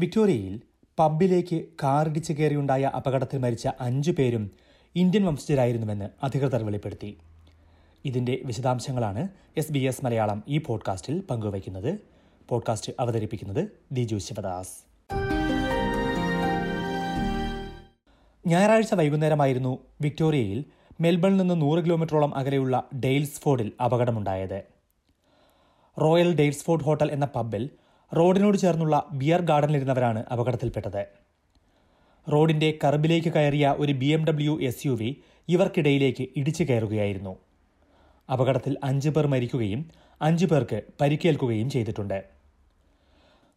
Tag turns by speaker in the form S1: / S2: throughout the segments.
S1: വിക്ടോറിയയിൽ പബ്ബിലേക്ക് കാറിടിച്ച് കയറിയുണ്ടായ അപകടത്തിൽ മരിച്ച അഞ്ചു പേരും ഇന്ത്യൻ വംശജരായിരുന്നുവെന്ന് അധികൃതർ വെളിപ്പെടുത്തി. ഇതിന്റെ വിശദാംശങ്ങളാണ് എസ് ബി എസ് മലയാളം ഈ പോഡ്കാസ്റ്റിൽ പങ്കുവയ്ക്കുന്നത്. പോഡ്കാസ്റ്റ് അവതരിപ്പിക്കുന്നത് ദിജു ശിവദാസ്. ഞായറാഴ്ച വൈകുന്നേരമായിരുന്നു വിക്ടോറിയയിൽ മെൽബണിൽ നിന്ന് നൂറ് കിലോമീറ്ററോളം അകലെയുള്ള ഡെയിൽസ്ഫോർഡിൽ അപകടമുണ്ടായത്. റോയൽ ഡെയിൽസ്ഫോർഡ് ഹോട്ടൽ എന്ന പബ്ബിൽ റോഡിനോട് ചേർന്നുള്ള ബിയർ ഗാർഡനിലിരുന്നവരാണ് അപകടത്തിൽപ്പെട്ടത്. റോഡിന്റെ കർബിലേക്ക് കയറിയ ഒരു B M W S U V ഇവർക്കിടയിലേക്ക് ഇടിച്ചു കയറുകയായിരുന്നു. അപകടത്തിൽ അഞ്ചു പേർ മരിക്കുകയും അഞ്ചു പേർക്ക് പരിക്കേൽക്കുകയും ചെയ്തിട്ടുണ്ട്.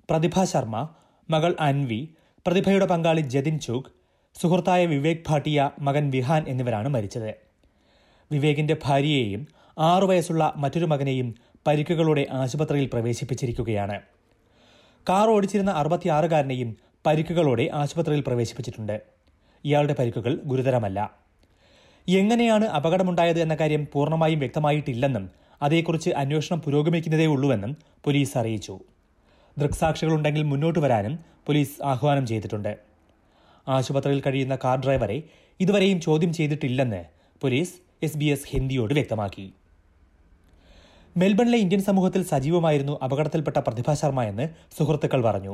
S1: പ്രതിഭ ശർമ്മ മകൾ അൻവി പ്രതിഭയുടെ പങ്കാളി ജതിൻ ചൂഗ് സുഹൃത്തായ വിവേക് ഭാട്ടിയ മകൻ വിഹാൻ എന്നിവരാണ് മരിച്ചത്. വിവേകിന്റെ ഭാര്യയെയും ആറു വയസ്സുള്ള മറ്റൊരു മകനെയും പരിക്കുകളോടെ ആശുപത്രിയിൽ പ്രവേശിപ്പിച്ചിരിക്കുകയാണ്. കാർ ഓടിച്ചിരുന്ന അറുപത്തിയാറുകാരനെയും പരിക്കുകളോടെ ആശുപത്രിയിൽ പ്രവേശിപ്പിച്ചിട്ടുണ്ട്. ഇയാളുടെ പരിക്കുകൾ ഗുരുതരമല്ല. എങ്ങനെയാണ് അപകടമുണ്ടായത് എന്ന കാര്യം പൂർണമായും വ്യക്തമായിട്ടില്ലെന്നും അതേക്കുറിച്ച് അന്വേഷണം പുരോഗമിക്കുന്നതേ ഉള്ളൂവെന്നും പോലീസ് അറിയിച്ചു. ദൃക്സാക്ഷികളുണ്ടെങ്കിൽ മുന്നോട്ട് വരാനും പോലീസ് ആഹ്വാനം ചെയ്തിട്ടുണ്ട്. ആശുപത്രിയിൽ കഴിയുന്ന കാർ ഡ്രൈവറെ ഇതുവരെയും ചോദ്യം ചെയ്തിട്ടില്ലെന്ന് പോലീസ് എസ് ബി എസ് ഹിന്ദിയോട് വ്യക്തമാക്കി. മെൽബണിലെ ഇന്ത്യൻ സമൂഹത്തിൽ സജീവമായിരുന്നു അപകടത്തിൽപ്പെട്ട പ്രതിഭ ശർമ്മ എന്ന് സുഹൃത്തുക്കൾ പറഞ്ഞു.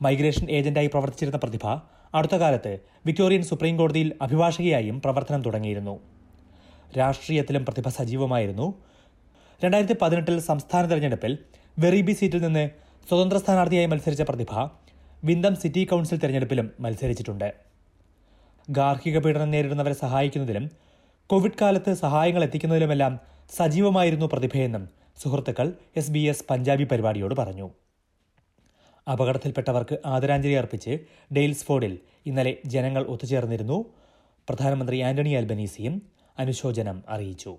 S1: മൈഗ്രേഷൻ ഏജന്റായി പ്രവർത്തിച്ചിരുന്ന പ്രതിഭ അടുത്ത കാലത്ത് വിക്ടോറിയൻ സുപ്രീം കോടതിയിൽ അഭിഭാഷകയായും പ്രവർത്തനം തുടങ്ങിയിരുന്നു. രാഷ്ട്രീയത്തിലും പ്രതിഭ സജീവമായിരുന്നു. രണ്ടായിരത്തി പതിനെട്ടിൽ സംസ്ഥാന തെരഞ്ഞെടുപ്പിൽ വെറീബി സീറ്റിൽ നിന്ന് സ്വതന്ത്ര സ്ഥാനാർത്ഥിയായി മത്സരിച്ച പ്രതിഭ വിന്തം സിറ്റി കൗൺസിൽ തെരഞ്ഞെടുപ്പിലും മത്സരിച്ചിട്ടുണ്ട്. ഗാർഹിക പീഡനം നേരിടുന്നവരെ സഹായിക്കുന്നതിലും കോവിഡ് കാലത്ത് സഹായങ്ങൾ എത്തിക്കുന്നതിലുമെല്ലാം സജീവമായിരുന്നു പ്രതിഭയെന്നും സുഹൃത്തുക്കൾ എസ് ബി എസ് പഞ്ചാബി പരിപാടിയോട് പറഞ്ഞു. അപകടത്തിൽപ്പെട്ടവർക്ക് ആദരാഞ്ജലി അർപ്പിച്ച് ഡെയിൽസ്ഫോർഡിൽ ഇന്നലെ ജനങ്ങൾ ഒത്തുചേർന്നിരുന്നു. പ്രധാനമന്ത്രി ആന്റണി അൽബനീസിയും അനുശോചനം അറിയിച്ചു.